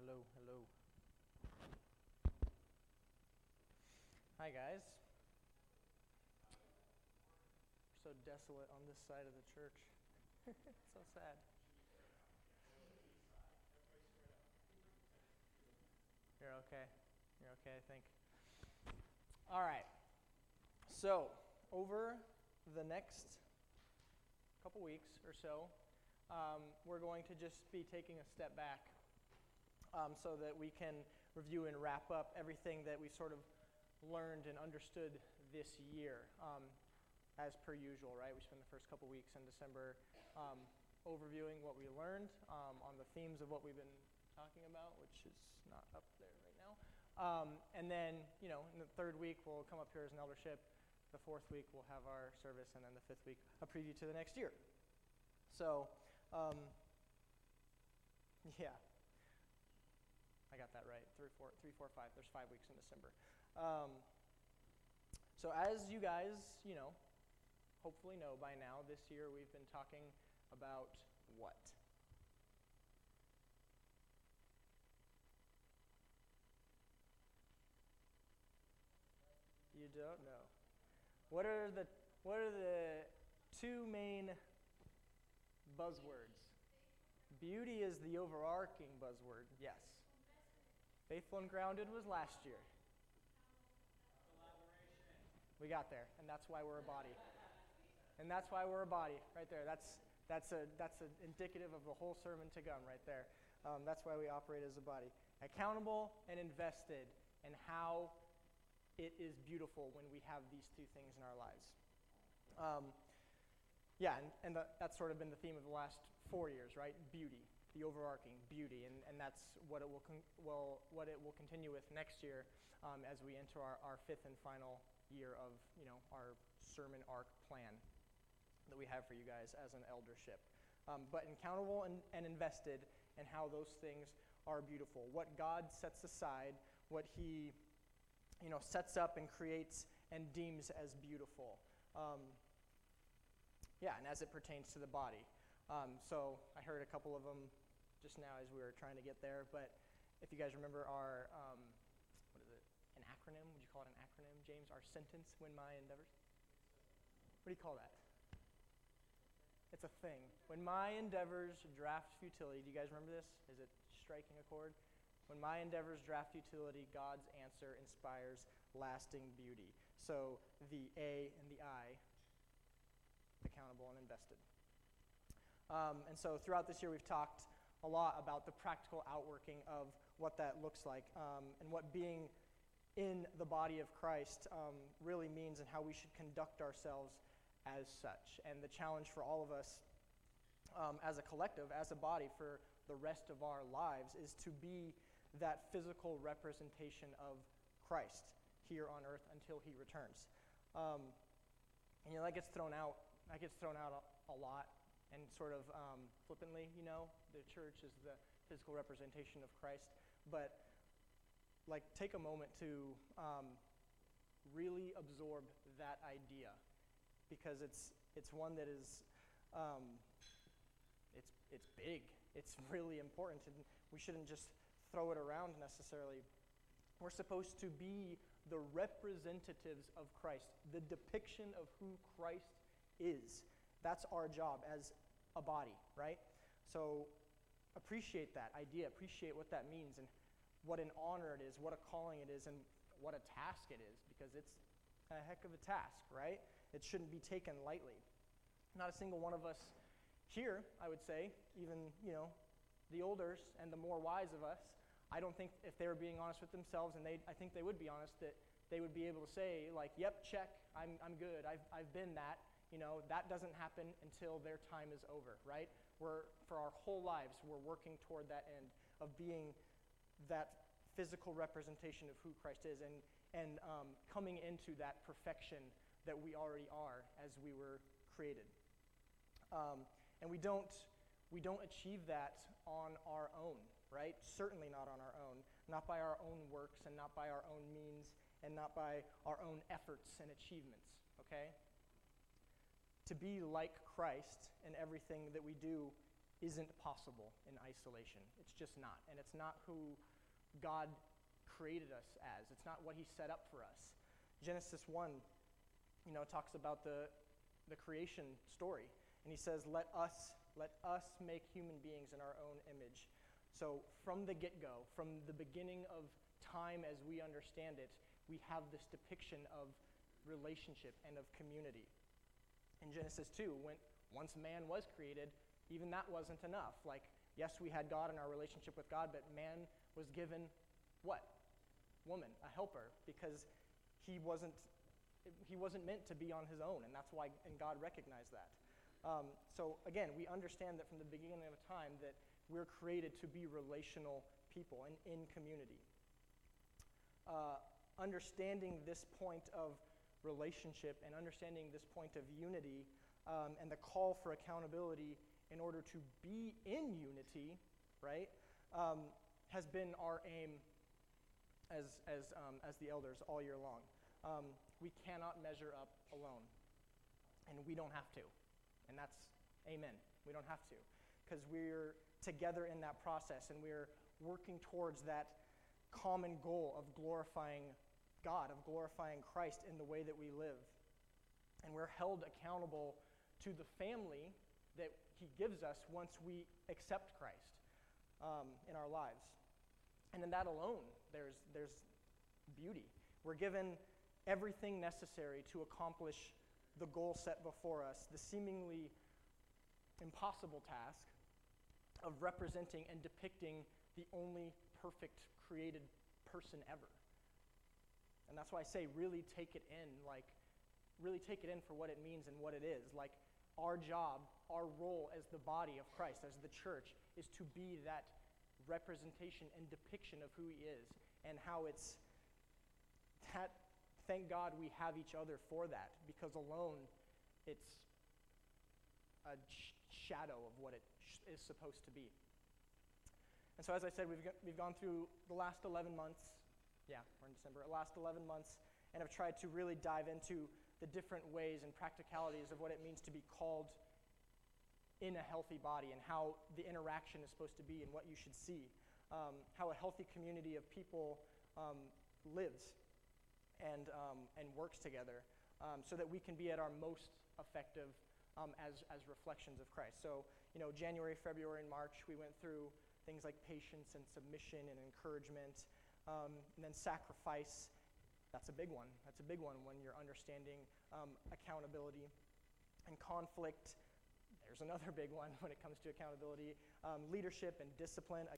hello, hello. Hi, guys. We're so desolate on this side of the church. so sad. You're okay. You're okay, I think. All right. So, over the next couple weeks or so, um, we're going to just be taking a step back um, so that we can review and wrap up everything that we sort of learned and understood this year. Um, as per usual, right? We spent the first couple weeks in December um, overviewing what we learned um, on the themes of what we've been talking about, which is not up there right now. Um, and then, you know, in the third week, we'll come up here as an eldership. The fourth week, we'll have our service. And then the fifth week, a preview to the next year. So, um, yeah. I got that right. Three, four, three, four, five. There's five weeks in December. Um, so, as you guys, you know, hopefully know by now, this year we've been talking about what? You don't know. What are the what are the two main buzzwords? Beauty is the overarching buzzword. Yes. Faithful and grounded was last year. We got there, and that's why we're a body. And that's why we're a body, right there. That's, that's, a, that's a indicative of the whole sermon to come, right there. Um, that's why we operate as a body. Accountable and invested and how it is beautiful when we have these two things in our lives. Um, yeah, and, and the, that's sort of been the theme of the last four years, right? Beauty, the overarching beauty, and, and that's what it will, con- well, what it will continue with next year um, as we enter our, our fifth and final year of you know our sermon arc plan that we have for you guys as an eldership. Um, but accountable and, and invested in how those things are beautiful. What God sets aside, what He you know, sets up and creates and deems as beautiful. Um, yeah, and as it pertains to the body. Um, so I heard a couple of them just now as we were trying to get there. But if you guys remember our, um, what is it, an acronym? Would you call it an acronym, James? Our sentence, when my endeavors? What do you call that? It's a thing. When my endeavors draft futility, do you guys remember this? Is it striking a chord? When my endeavors draft futility, God's answer inspires lasting beauty. So the A and the I, accountable and invested. Um, and so throughout this year, we've talked a lot about the practical outworking of what that looks like um, and what being in the body of Christ um, really means and how we should conduct ourselves as such. And the challenge for all of us um, as a collective, as a body, for the rest of our lives is to be that physical representation of Christ here on earth until he returns. Um, and you know, that gets thrown out. That gets thrown out a, a lot and sort of um, flippantly, you know, the church is the physical representation of Christ. But like, take a moment to um, really absorb that idea because it's, it's one that is, um, it's, it's big. It's really important. And we shouldn't just throw it around necessarily. We're supposed to be the representatives of Christ, the depiction of who Christ is. That's our job as a body, right? So appreciate that idea, appreciate what that means, and what an honor it is, what a calling it is, and what a task it is, because it's a heck of a task, right? It shouldn't be taken lightly. Not a single one of us here, I would say, even, you know, the olders and the more wise of us, I don't think if they were being honest with themselves, and they, I think they would be honest, that they would be able to say, like, yep, check, I'm, I'm good, I've, I've been that. You know, that doesn't happen until their time is over, right? We're, for our whole lives, we're working toward that end of being that physical representation of who Christ is and, and um, coming into that perfection that we already are as we were created. Um, and we don't, we don't achieve that on our own, right? Certainly not on our own, not by our own works and not by our own means and not by our own efforts and achievements, okay? To be like Christ in everything that we do isn't possible in isolation. It's just not. And it's not who God created us as, it's not what He set up for us. Genesis 1, you know, talks about the, the creation story. And He says, Let us, let us make human beings in our own image. So from the get go, from the beginning of time as we understand it, we have this depiction of relationship and of community. In Genesis 2, when once man was created, even that wasn't enough. Like, yes, we had God in our relationship with God, but man was given what? Woman, a helper, because he wasn't he wasn't meant to be on his own, and that's why and God recognized that. Um, so again, we understand that from the beginning of time that we're created to be relational people and in community. Uh, understanding this point of relationship and understanding this point of unity um, and the call for accountability in order to be in unity, right, um, has been our aim as, as, um, as the elders all year long. Um, we cannot measure up alone, and we don't have to. And that's amen. We don't have to, because we're together in that process and we're working towards that common goal of glorifying God, of glorifying Christ in the way that we live. And we're held accountable to the family that he gives us once we accept Christ um, in our lives. And in that alone, there's, there's beauty. We're given everything necessary to accomplish the goal set before us, the seemingly impossible task of representing and depicting the only perfect created person ever. And that's why I say really take it in, like, really take it in for what it means and what it is. Like, our job, our role as the body of Christ, as the church, is to be that representation and depiction of who He is and how it's that. Thank God we have each other for that because alone it's a sh- shadow of what it sh- is supposed to be. And so, as I said, we've, we've gone through the last 11 months. Yeah, we're in December. Last 11 months, and have tried to really dive into the different ways and practicalities of what it means to be called in a healthy body and how the interaction is supposed to be and what you should see. Um, how a healthy community of people um, lives and, um, and works together um, so that we can be at our most effective um, as, as reflections of Christ. So, you know, January, February, and March, we went through things like patience and submission and encouragement, um, and then sacrifice that's a big one. That's a big one when you're understanding um, accountability and conflict. There's another big one when it comes to accountability, um, leadership and discipline.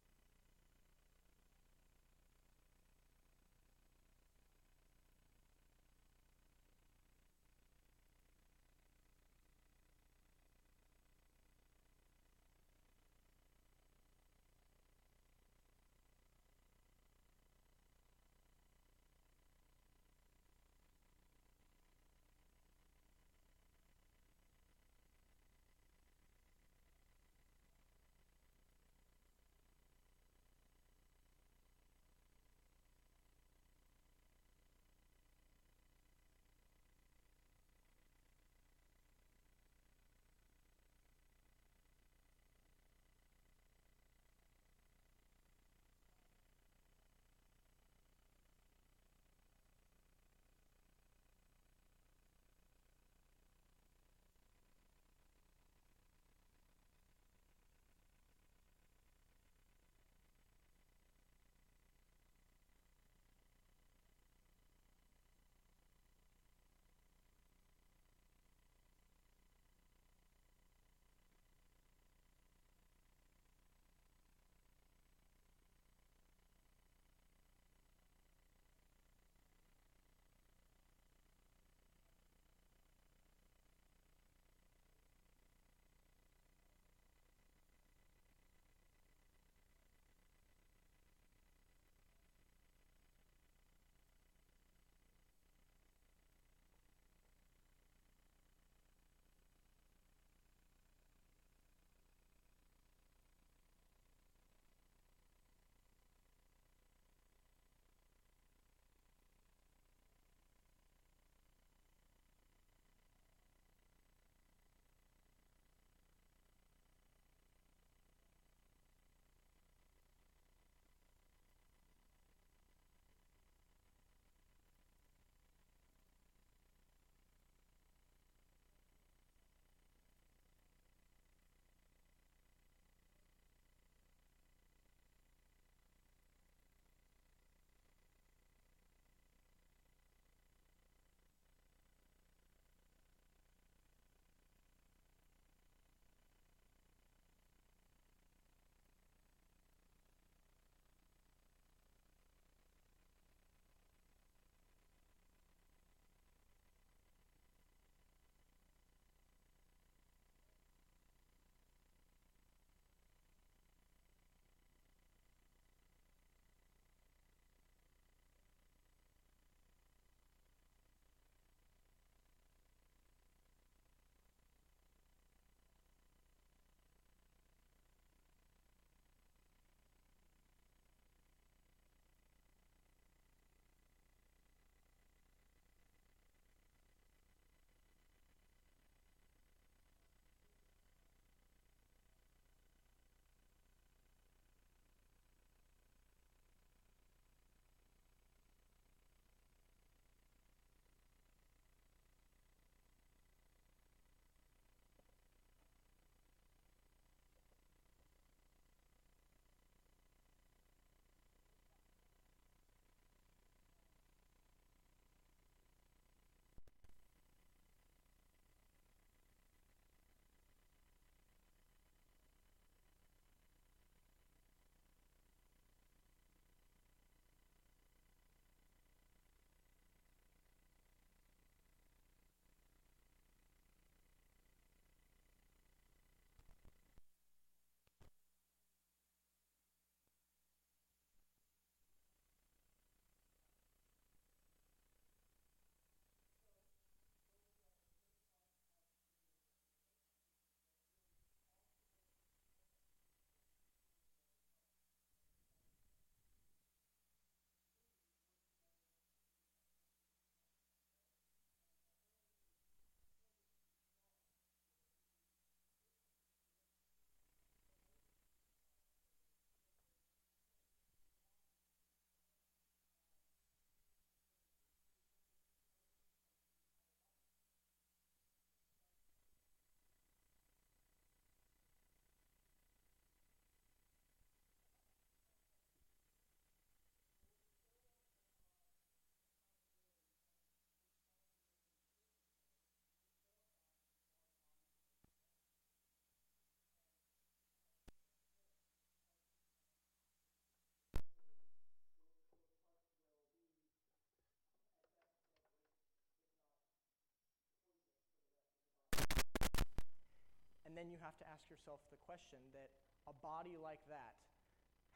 And then you have to ask yourself the question that a body like that,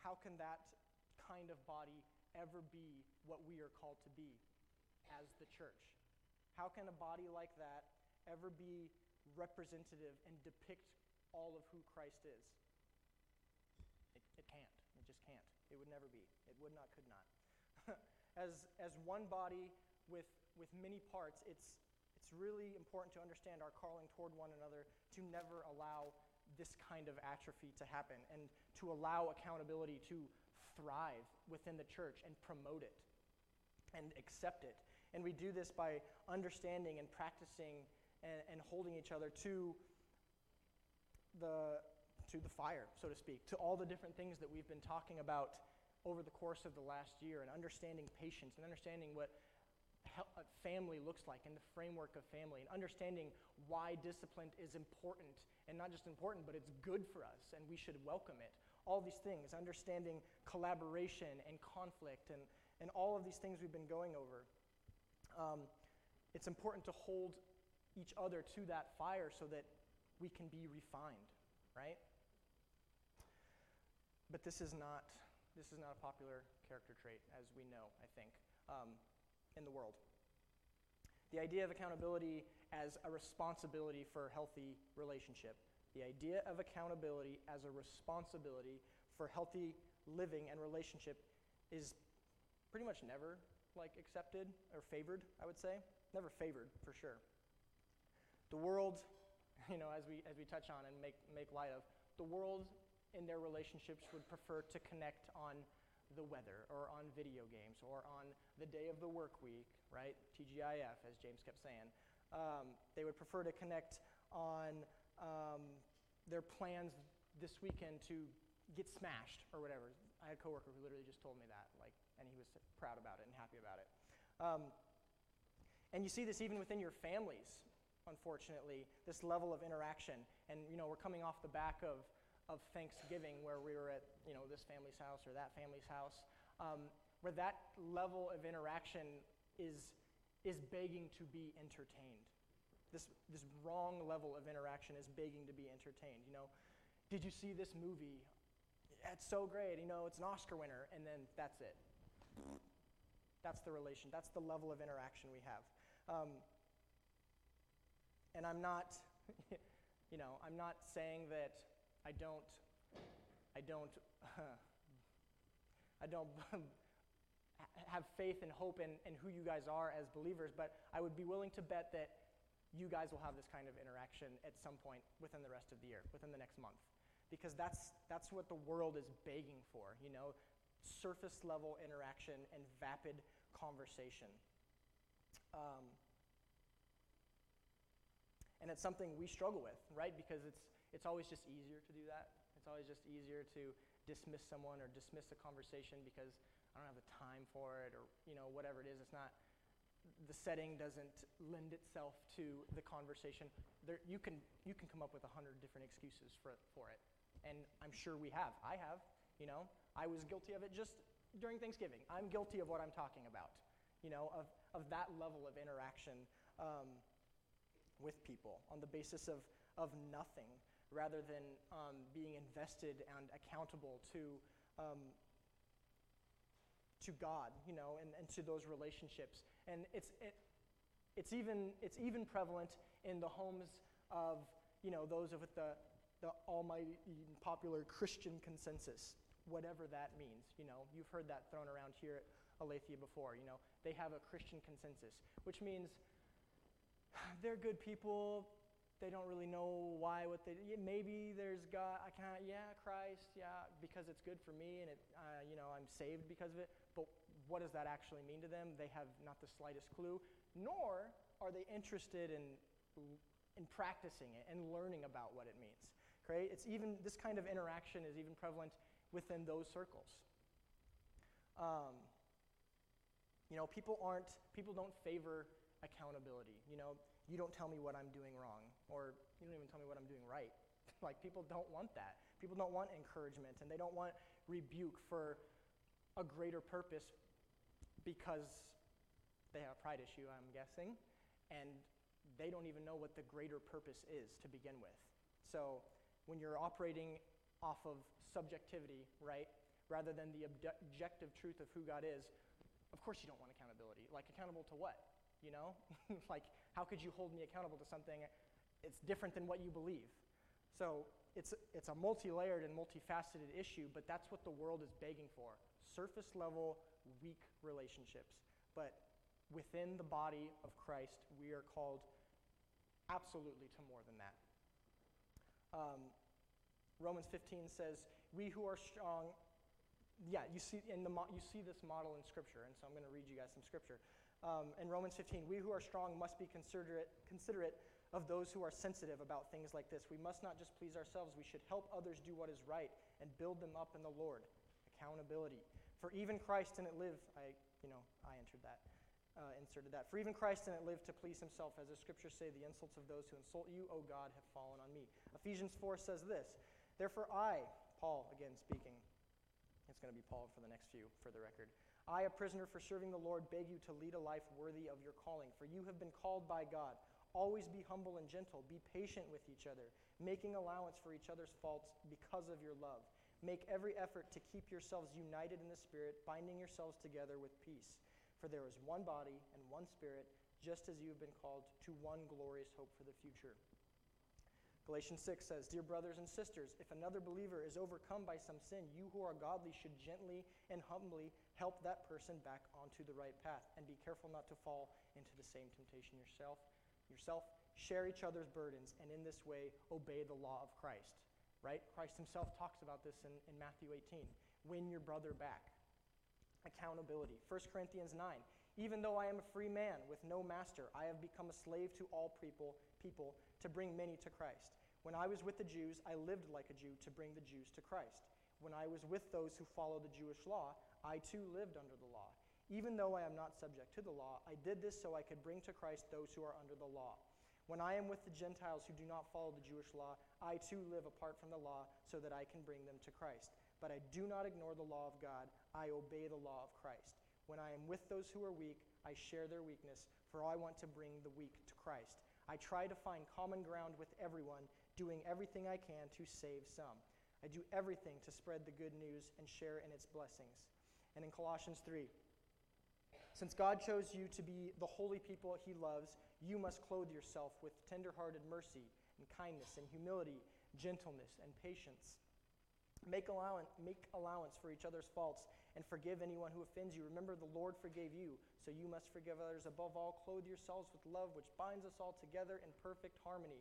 how can that kind of body ever be what we are called to be as the church? How can a body like that ever be representative and depict all of who Christ is? It, it can't. It just can't. It would never be. It would not, could not. as, as one body with, with many parts, it's, it's really important to understand our calling toward one another to never allow this kind of atrophy to happen and to allow accountability to thrive within the church and promote it and accept it. And we do this by understanding and practicing and, and holding each other to the, to the fire, so to speak, to all the different things that we've been talking about over the course of the last year and understanding patience and understanding what family looks like and the framework of family and understanding why discipline is important and not just important but it's good for us and we should welcome it. All these things understanding collaboration and conflict and, and all of these things we've been going over um, it's important to hold each other to that fire so that we can be refined right? But this is not this is not a popular character trait, as we know, I think, um, in the world. The idea of accountability as a responsibility for healthy relationship. The idea of accountability as a responsibility for healthy living and relationship is pretty much never like accepted or favored, I would say. Never favored for sure. The world, you know, as we as we touch on and make make light of, the world in their relationships would prefer to connect on the weather or on video games or on the day of the work week, right? TGIF, as James kept saying. Um, they would prefer to connect on um, their plans this weekend to get smashed or whatever. I had a coworker who literally just told me that, like, and he was proud about it and happy about it. Um, and you see this even within your families, unfortunately, this level of interaction. And, you know, we're coming off the back of of Thanksgiving where we were at, you know, this family's house or that family's house, um, where that level of interaction is, is begging to be entertained. This, this wrong level of interaction is begging to be entertained. You know, did you see this movie? It's so great. You know, it's an Oscar winner, and then that's it. That's the relation. That's the level of interaction we have. Um, and I'm not, you know, I'm not saying that I don't, I don't, I don't have faith and hope in, in who you guys are as believers, but I would be willing to bet that you guys will have this kind of interaction at some point within the rest of the year, within the next month. Because that's, that's what the world is begging for, you know, surface level interaction and vapid conversation. Um, and it's something we struggle with, right? Because it's, it's always just easier to do that. It's always just easier to dismiss someone or dismiss a conversation because I don't have the time for it or you know whatever it is. It's not the setting doesn't lend itself to the conversation. There, you can you can come up with a hundred different excuses for for it, and I'm sure we have. I have. You know, I was guilty of it just during Thanksgiving. I'm guilty of what I'm talking about. You know, of of that level of interaction um, with people on the basis of of nothing rather than um, being invested and accountable to, um, to God, you know, and, and to those relationships. And it's, it, it's, even, it's even prevalent in the homes of, you know, those with the, the almighty popular Christian consensus, whatever that means. You know, you've heard that thrown around here at Aletheia before. You know, they have a Christian consensus, which means they're good people, they don't really know why what they maybe there's god i can't yeah christ yeah because it's good for me and it uh, you know i'm saved because of it. But what does that actually mean to them? They have not the slightest clue nor are they interested in in practicing it and learning about what it means okay? It's even this kind of interaction is even prevalent within those circles. Um, you know people aren't people don't favor accountability you know you don't tell me what I'm doing wrong, or you don't even tell me what I'm doing right. like, people don't want that. People don't want encouragement, and they don't want rebuke for a greater purpose because they have a pride issue, I'm guessing, and they don't even know what the greater purpose is to begin with. So when you're operating off of subjectivity, right, rather than the objective truth of who God is, of course you don't want accountability. Like, accountable to what? You know? like, how could you hold me accountable to something? It's different than what you believe. So it's, it's a multi layered and multifaceted issue, but that's what the world is begging for surface level, weak relationships. But within the body of Christ, we are called absolutely to more than that. Um, Romans 15 says, We who are strong, yeah, you see, in the mo- you see this model in Scripture, and so I'm going to read you guys some Scripture. Um, in Romans 15, we who are strong must be considerate, considerate of those who are sensitive about things like this. We must not just please ourselves, we should help others do what is right and build them up in the Lord. Accountability. For even Christ didn't live, I, you know, I entered that, uh, inserted that. For even Christ didn't live to please himself. As the scriptures say, the insults of those who insult you, O God, have fallen on me. Ephesians 4 says this Therefore, I, Paul, again speaking, it's going to be Paul for the next few, for the record. I, a prisoner for serving the Lord, beg you to lead a life worthy of your calling, for you have been called by God. Always be humble and gentle. Be patient with each other, making allowance for each other's faults because of your love. Make every effort to keep yourselves united in the Spirit, binding yourselves together with peace. For there is one body and one Spirit, just as you have been called to one glorious hope for the future. Galatians 6 says, Dear brothers and sisters, if another believer is overcome by some sin, you who are godly should gently and humbly help that person back onto the right path, and be careful not to fall into the same temptation yourself yourself, share each other's burdens, and in this way obey the law of Christ. Right? Christ himself talks about this in, in Matthew 18. Win your brother back. Accountability. 1 Corinthians 9. Even though I am a free man with no master, I have become a slave to all people, people to bring many to Christ. When I was with the Jews, I lived like a Jew to bring the Jews to Christ. When I was with those who follow the Jewish law, I too lived under the law even though I am not subject to the law, I did this so I could bring to Christ those who are under the law. When I am with the Gentiles who do not follow the Jewish law, I too live apart from the law so that I can bring them to Christ. But I do not ignore the law of God, I obey the law of Christ. When I am with those who are weak, I share their weakness, for I want to bring the weak to Christ. I try to find common ground with everyone, doing everything I can to save some. I do everything to spread the good news and share in its blessings. And in Colossians 3, since God chose you to be the holy people he loves, you must clothe yourself with tenderhearted mercy and kindness and humility, gentleness and patience. Make allowance, make allowance for each other's faults and forgive anyone who offends you. Remember, the Lord forgave you, so you must forgive others. Above all, clothe yourselves with love, which binds us all together in perfect harmony.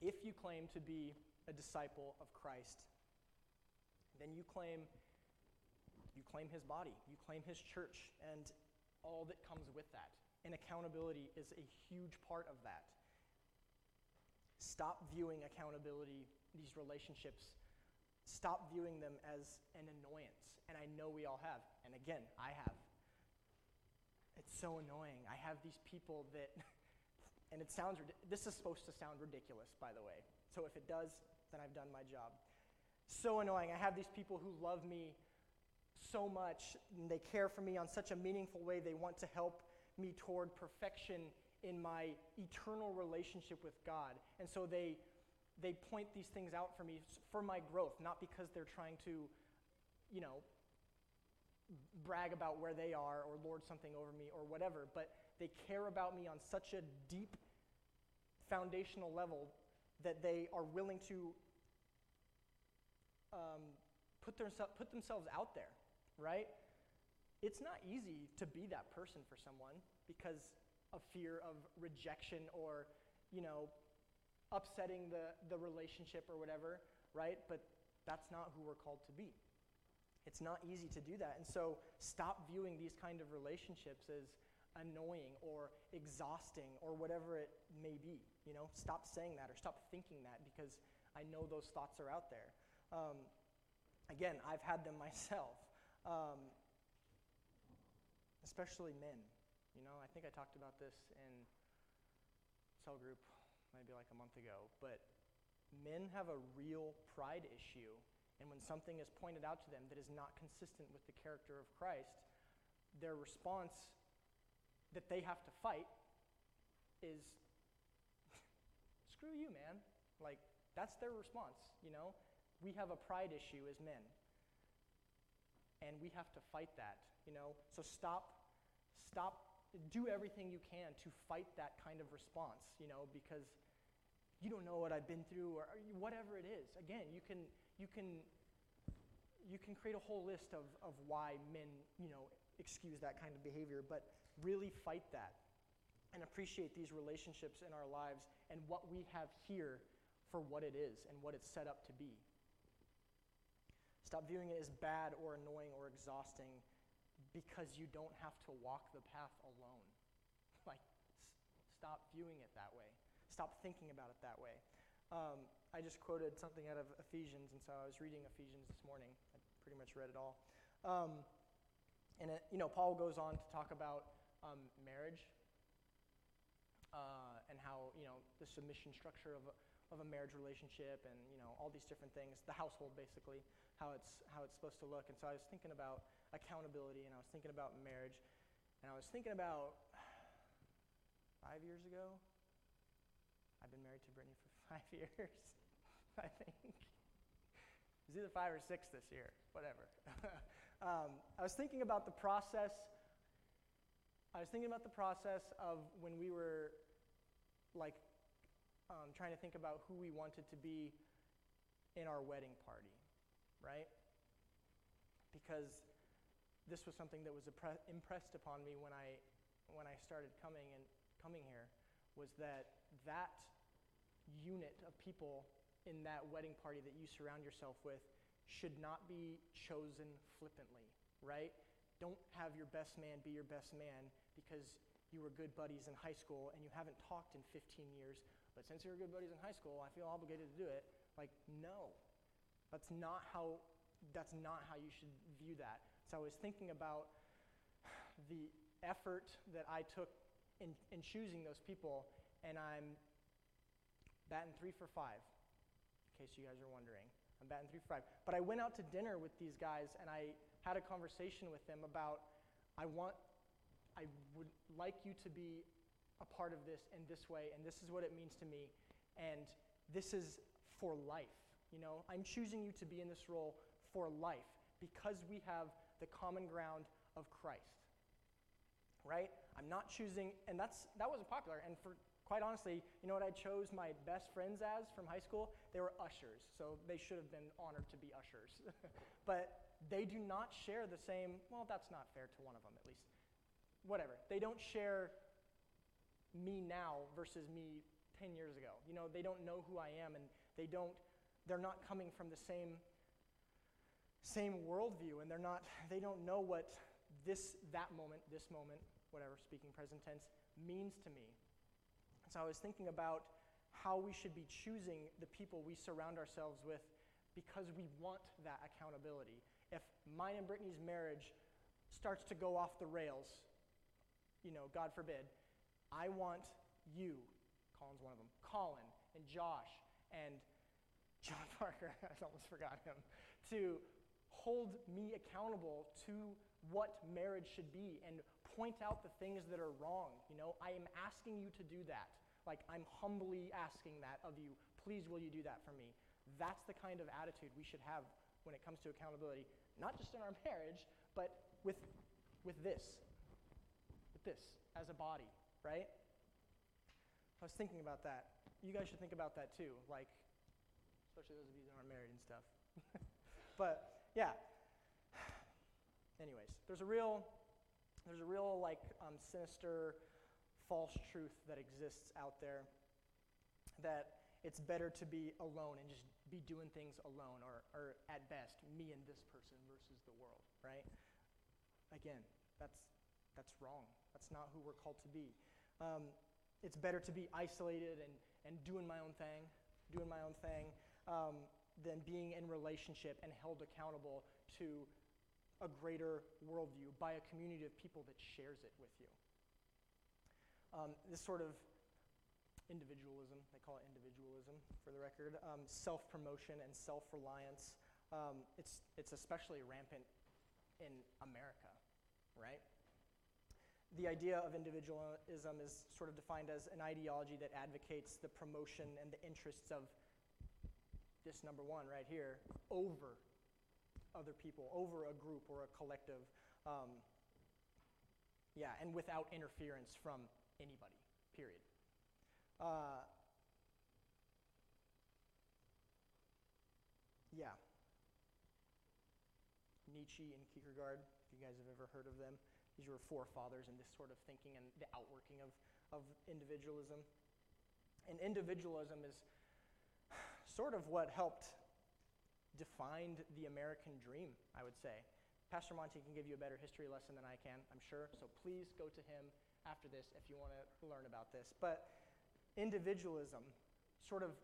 If you claim to be a disciple of Christ, then you claim you claim his body, you claim his church, and all that comes with that. And accountability is a huge part of that. Stop viewing accountability, these relationships, stop viewing them as an annoyance. And I know we all have. And again, I have. It's so annoying. I have these people that, and it sounds, this is supposed to sound ridiculous, by the way. So if it does, then I've done my job. So annoying. I have these people who love me so much. And they care for me on such a meaningful way. They want to help me toward perfection in my eternal relationship with God. And so they, they point these things out for me for my growth, not because they're trying to, you know, brag about where they are or lord something over me or whatever, but they care about me on such a deep foundational level that they are willing to um, put, their, put themselves out there right? It's not easy to be that person for someone because of fear of rejection or, you know, upsetting the, the relationship or whatever, right? But that's not who we're called to be. It's not easy to do that. And so stop viewing these kind of relationships as annoying or exhausting or whatever it may be. You know, stop saying that or stop thinking that because I know those thoughts are out there. Um, again, I've had them myself, um, especially men. You know, I think I talked about this in cell group maybe like a month ago, but men have a real pride issue. And when something is pointed out to them that is not consistent with the character of Christ, their response that they have to fight is screw you, man. Like, that's their response, you know? We have a pride issue as men. And we have to fight that, you know? So stop, stop, do everything you can to fight that kind of response, you know, because you don't know what I've been through or whatever it is. Again, you can, you can, you can create a whole list of, of why men, you know, excuse that kind of behavior, but really fight that and appreciate these relationships in our lives and what we have here for what it is and what it's set up to be. Stop viewing it as bad or annoying or exhausting because you don't have to walk the path alone. Like, s- stop viewing it that way. Stop thinking about it that way. Um, I just quoted something out of Ephesians, and so I was reading Ephesians this morning. I pretty much read it all. Um, and it, you know, Paul goes on to talk about um, marriage uh, and how you know the submission structure of a, of a marriage relationship, and you know all these different things, the household basically, how it's how it's supposed to look. And so I was thinking about accountability, and I was thinking about marriage, and I was thinking about five years ago. I've been married to Brittany for five years, I think. It was either five or six this year, whatever. um, I was thinking about the process I was thinking about the process of when we were like um, trying to think about who we wanted to be in our wedding party, right? Because this was something that was impressed upon me when I when I started coming and coming here was that that unit of people in that wedding party that you surround yourself with should not be chosen flippantly, right? Don't have your best man be your best man because you were good buddies in high school and you haven't talked in 15 years, but since you were good buddies in high school, I feel obligated to do it. Like, no. That's not how that's not how you should view that. So I was thinking about the effort that I took in, in choosing those people, and I'm batting three for five, in case you guys are wondering. I'm batting three for five. But I went out to dinner with these guys, and I had a conversation with them about I want I would like you to be a part of this in this way, and this is what it means to me, and this is for life. You know, I'm choosing you to be in this role for life because we have the common ground of Christ. Right? I'm not choosing, and that's that wasn't popular. And for quite honestly, you know what I chose my best friends as from high school? They were ushers, so they should have been honored to be ushers. but they do not share the same. Well, that's not fair to one of them, at least whatever. They don't share me now versus me 10 years ago. You know, they don't know who I am and they don't, they're not coming from the same, same worldview and they're not, they don't know what this, that moment, this moment, whatever, speaking present tense, means to me. So I was thinking about how we should be choosing the people we surround ourselves with because we want that accountability. If mine and Brittany's marriage starts to go off the rails you know, God forbid, I want you, Colin's one of them, Colin and Josh and John Parker, I almost forgot him, to hold me accountable to what marriage should be and point out the things that are wrong. You know, I am asking you to do that. Like, I'm humbly asking that of you. Please, will you do that for me? That's the kind of attitude we should have when it comes to accountability, not just in our marriage, but with, with this with this as a body, right? I was thinking about that. You guys should think about that too, like, especially those of you that aren't married and stuff. but yeah. Anyways, there's a real, there's a real like um, sinister, false truth that exists out there that it's better to be alone and just be doing things alone, or, or at best, me and this person versus the world, right? Again, that's That's wrong. That's not who we're called to be. Um, it's better to be isolated and, and doing my own thing, doing my own thing, um, than being in relationship and held accountable to a greater worldview by a community of people that shares it with you. Um, this sort of individualism, they call it individualism for the record, um, self promotion and self reliance, um, it's, it's especially rampant in America, right? The idea of individualism is sort of defined as an ideology that advocates the promotion and the interests of this number one right here over other people, over a group or a collective. Um, yeah, and without interference from anybody, period. Uh, yeah. Nietzsche and Kierkegaard, if you guys have ever heard of them, these were forefathers in this sort of thinking and the outworking of, of individualism. And individualism is sort of what helped define the American dream, I would say. Pastor Monty can give you a better history lesson than I can, I'm sure, so please go to him after this if you want to learn about this. But individualism sort of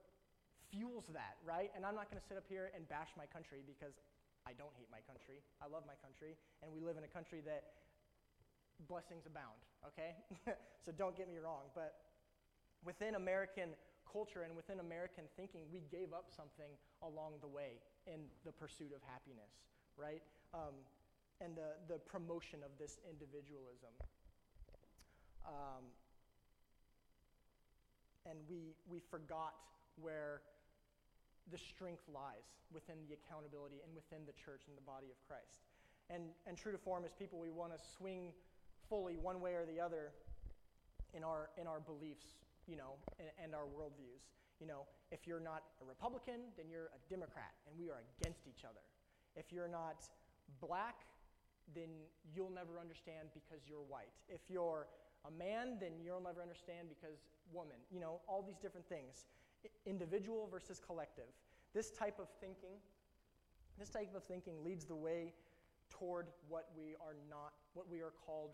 fuels that, right? And I'm not going to sit up here and bash my country because I don't hate my country. I love my country, and we live in a country that blessings abound, okay? so don't get me wrong. But within American culture and within American thinking, we gave up something along the way in the pursuit of happiness, right? Um, and the, the promotion of this individualism. Um, and we, we forgot where the strength lies within the accountability and within the church and the body of Christ. And, and true to form, as people, we want to swing fully one way or the other in our, in our beliefs, you know, and, and our worldviews. You know, if you're not a Republican, then you're a Democrat, and we are against each other. If you're not black, then you'll never understand because you're white. If you're a man, then you'll never understand because woman. You know, all these different things. Individual versus collective. This type of thinking, this type of thinking leads the way toward what we are not, what we are called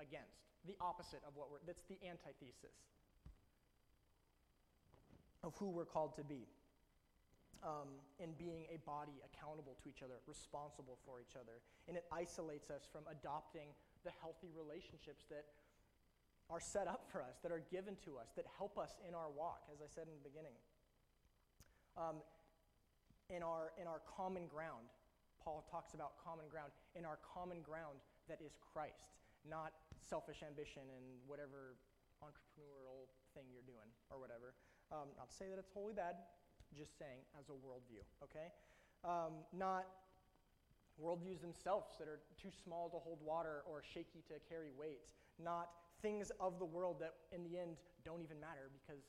against, the opposite of what we're, that's the antithesis of who we're called to be. Um, in being a body accountable to each other, responsible for each other. And it isolates us from adopting the healthy relationships that are set up for us, that are given to us, that help us in our walk, as I said in the beginning. Um, in, our, in our common ground, Paul talks about common ground, in our common ground that is Christ not selfish ambition and whatever entrepreneurial thing you're doing or whatever. Um, not to say that it's wholly bad, just saying as a worldview, okay? Um, not worldviews themselves that are too small to hold water or shaky to carry weight. Not things of the world that in the end don't even matter because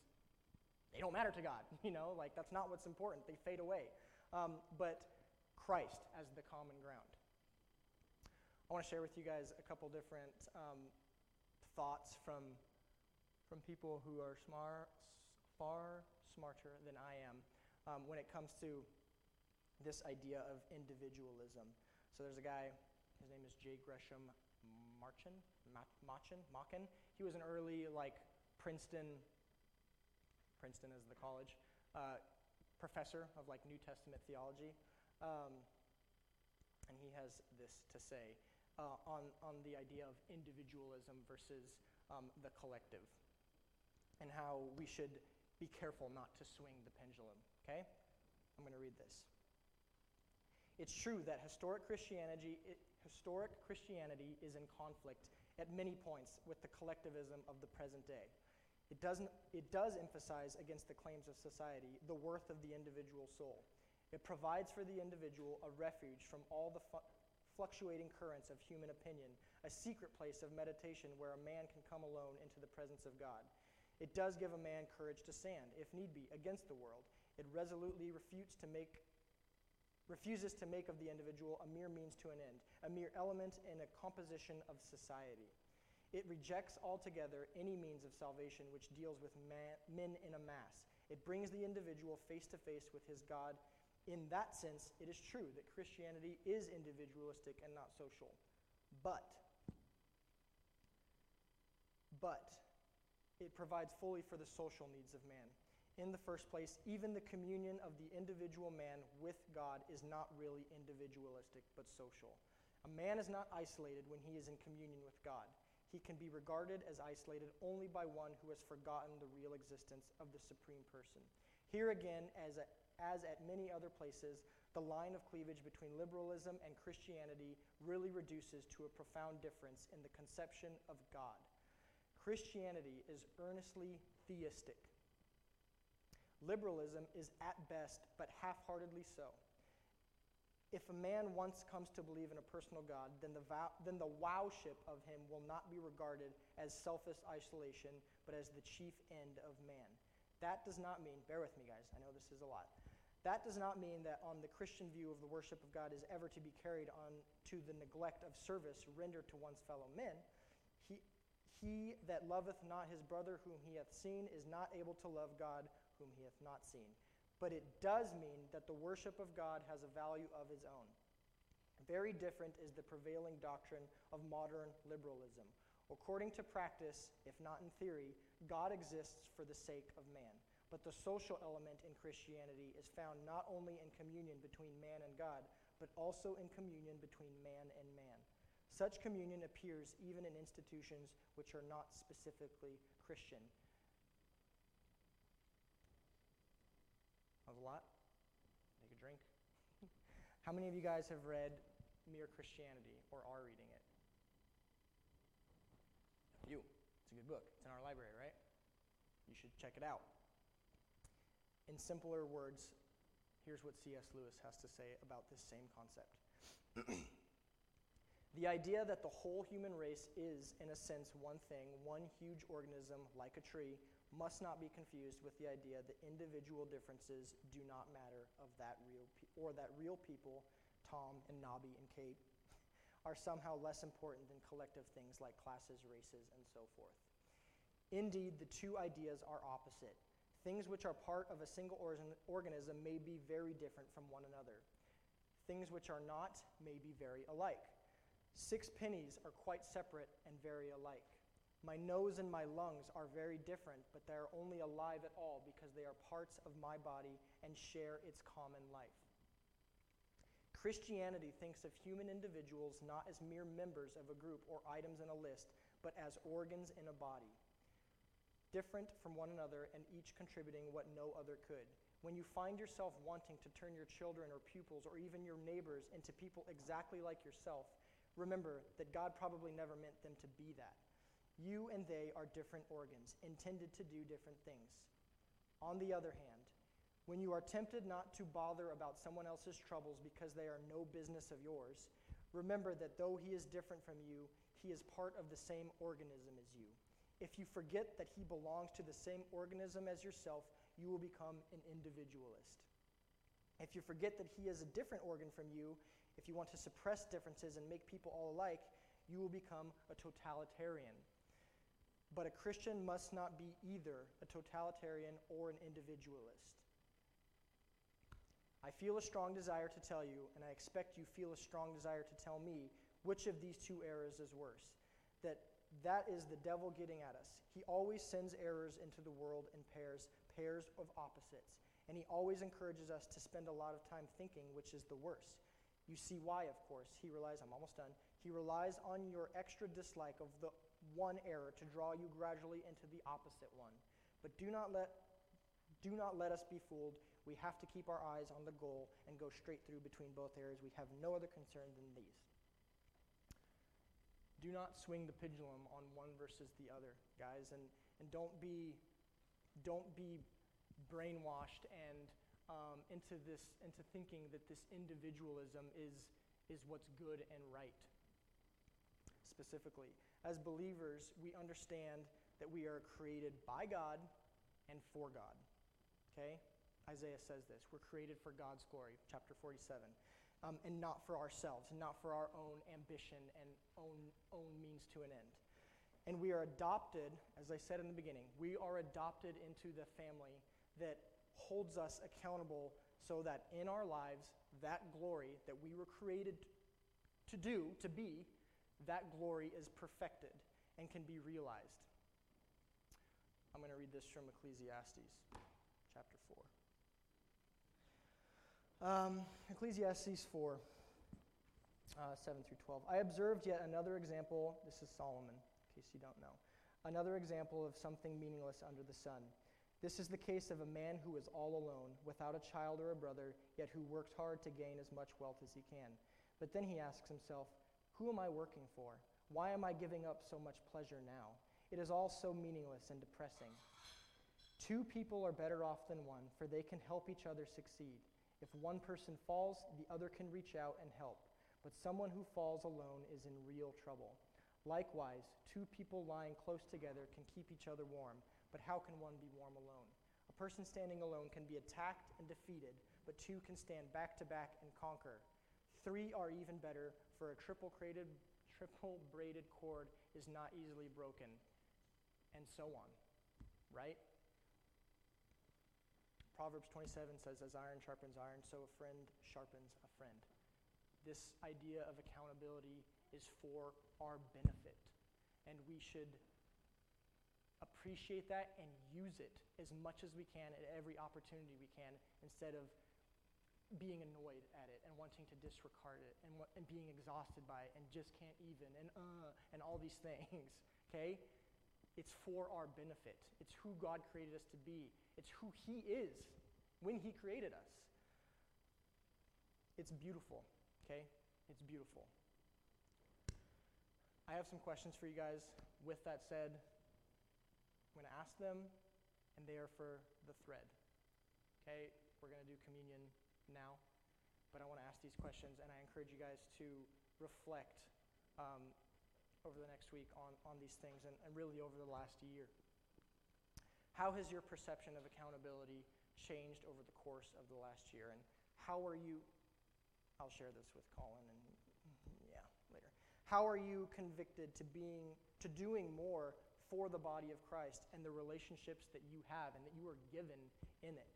they don't matter to God. You know, like that's not what's important. They fade away. Um, but Christ as the common ground. I want to share with you guys a couple different um, thoughts from, from people who are smart, far smarter than I am um, when it comes to this idea of individualism. So there's a guy, his name is J. Gresham Machen, Machen, Machen. He was an early, like, Princeton, Princeton is the college, uh, professor of, like, New Testament theology. Um, and he has this to say uh, on, on the idea of individualism versus um, the collective and how we should be careful not to swing the pendulum. Okay? I'm going to read this. It's true that historic Christianity, it, historic Christianity is in conflict at many points with the collectivism of the present day. It, doesn't, it does emphasize against the claims of society the worth of the individual soul. It provides for the individual a refuge from all the fu- fluctuating currents of human opinion, a secret place of meditation where a man can come alone into the presence of God. It does give a man courage to stand, if need be, against the world. It resolutely refutes to make, refuses to make of the individual a mere means to an end, a mere element in a composition of society. It rejects altogether any means of salvation which deals with man, men in a mass. It brings the individual face to face with his God in that sense, it is true that Christianity is individualistic and not social. But but it provides fully for the social needs of man. In the first place, even the communion of the individual man with God is not really individualistic, but social. A man is not isolated when he is in communion with God. He can be regarded as isolated only by one who has forgotten the real existence of the supreme person. Here again, as, a, as at many other places, the line of cleavage between liberalism and Christianity really reduces to a profound difference in the conception of God. Christianity is earnestly theistic. Liberalism is at best, but half heartedly so. If a man once comes to believe in a personal God, then the, vow, then the wowship of him will not be regarded as selfish isolation, but as the chief end of man. That does not mean, bear with me, guys, I know this is a lot. That does not mean that on the Christian view of the worship of God is ever to be carried on to the neglect of service rendered to one's fellow men. He, he that loveth not his brother whom he hath seen is not able to love God whom he hath not seen. But it does mean that the worship of God has a value of his own. Very different is the prevailing doctrine of modern liberalism. According to practice, if not in theory, God exists for the sake of man. But the social element in Christianity is found not only in communion between man and God, but also in communion between man and man. Such communion appears even in institutions which are not specifically Christian. A lot. Take a drink. How many of you guys have read Mere Christianity or are reading it? You. It's a good book. It's in our library, right? You should check it out. In simpler words, here's what C.S. Lewis has to say about this same concept. the idea that the whole human race is, in a sense, one thing, one huge organism like a tree, must not be confused with the idea that individual differences do not matter of that real pe- or that real people, Tom and Nobby and Kate, are somehow less important than collective things like classes, races, and so forth. Indeed, the two ideas are opposite. Things which are part of a single organism may be very different from one another. Things which are not may be very alike. Six pennies are quite separate and very alike. My nose and my lungs are very different, but they are only alive at all because they are parts of my body and share its common life. Christianity thinks of human individuals not as mere members of a group or items in a list, but as organs in a body different from one another and each contributing what no other could. When you find yourself wanting to turn your children or pupils or even your neighbors into people exactly like yourself, remember that God probably never meant them to be that. You and they are different organs, intended to do different things. On the other hand, when you are tempted not to bother about someone else's troubles because they are no business of yours, remember that though he is different from you, he is part of the same organism as you. If you forget that he belongs to the same organism as yourself, you will become an individualist. If you forget that he is a different organ from you, if you want to suppress differences and make people all alike, you will become a totalitarian. But a Christian must not be either a totalitarian or an individualist. I feel a strong desire to tell you, and I expect you feel a strong desire to tell me, which of these two errors is worse. That that is the devil getting at us. He always sends errors into the world in pairs, pairs of opposites. And he always encourages us to spend a lot of time thinking which is the worse. You see why, of course. He relies, I'm almost done. He relies on your extra dislike of the one error to draw you gradually into the opposite one. But do not let do not let us be fooled. We have to keep our eyes on the goal and go straight through between both areas. We have no other concern than these do not swing the pendulum on one versus the other, guys, and, and don't be don't be brainwashed and um, into this into thinking that this individualism is is what's good and right. Specifically, as believers, we understand that we are created by God and for God. Okay? Isaiah says this. We're created for God's glory, chapter 47 um, and not for ourselves, and not for our own ambition and own, own means to an end. And we are adopted, as I said in the beginning, we are adopted into the family that holds us accountable so that in our lives, that glory that we were created to do, to be, that glory is perfected and can be realized. I'm going to read this from Ecclesiastes, chapter 4. Um, Ecclesiastes 4, uh, 7 through 12. I observed yet another example. This is Solomon, in case you don't know. Another example of something meaningless under the sun. This is the case of a man who is all alone, without a child or a brother, yet who works hard to gain as much wealth as he can. But then he asks himself, Who am I working for? Why am I giving up so much pleasure now? It is all so meaningless and depressing. Two people are better off than one, for they can help each other succeed. If one person falls, the other can reach out and help. But someone who falls alone is in real trouble. Likewise, two people lying close together can keep each other warm, but how can one be warm alone? A person standing alone can be attacked and defeated, but two can stand back to back and conquer. Three are even better, for a triple braided, triple braided cord is not easily broken and so on. Right? Proverbs 27 says, As iron sharpens iron, so a friend sharpens a friend. This idea of accountability is for our benefit, and we should appreciate that and use it as much as we can at every opportunity we can instead of being annoyed at it and wanting to disregard it and, and being exhausted by it and just can't even and uh and all these things okay it's for our benefit. It's who God created us to be, it's who He is when He created us. It's beautiful, okay? It's beautiful. I have some questions for you guys. With that said, I'm going to ask them, and they are for the thread. Okay? We're going to do communion now, but I want to ask these questions, and I encourage you guys to reflect um, over the next week on, on these things and, and really over the last year. How has your perception of accountability changed over the course of the last year? And how are you, I'll share this with Colin and yeah, later. How are you convicted to being, to doing more for the body of Christ and the relationships that you have and that you are given in it?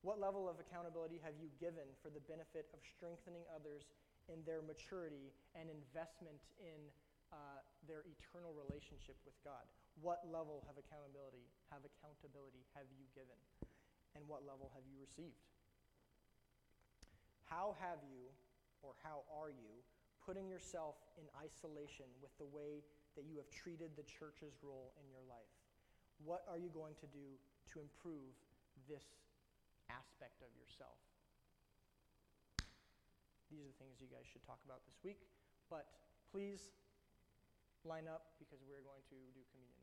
What level of accountability have you given for the benefit of strengthening others in their maturity and investment in uh, their eternal relationship with God. What level of accountability have accountability have you given, and what level have you received? How have you, or how are you, putting yourself in isolation with the way that you have treated the church's role in your life? What are you going to do to improve this aspect of yourself? These are the things you guys should talk about this week. But please line up because we're going to do communion.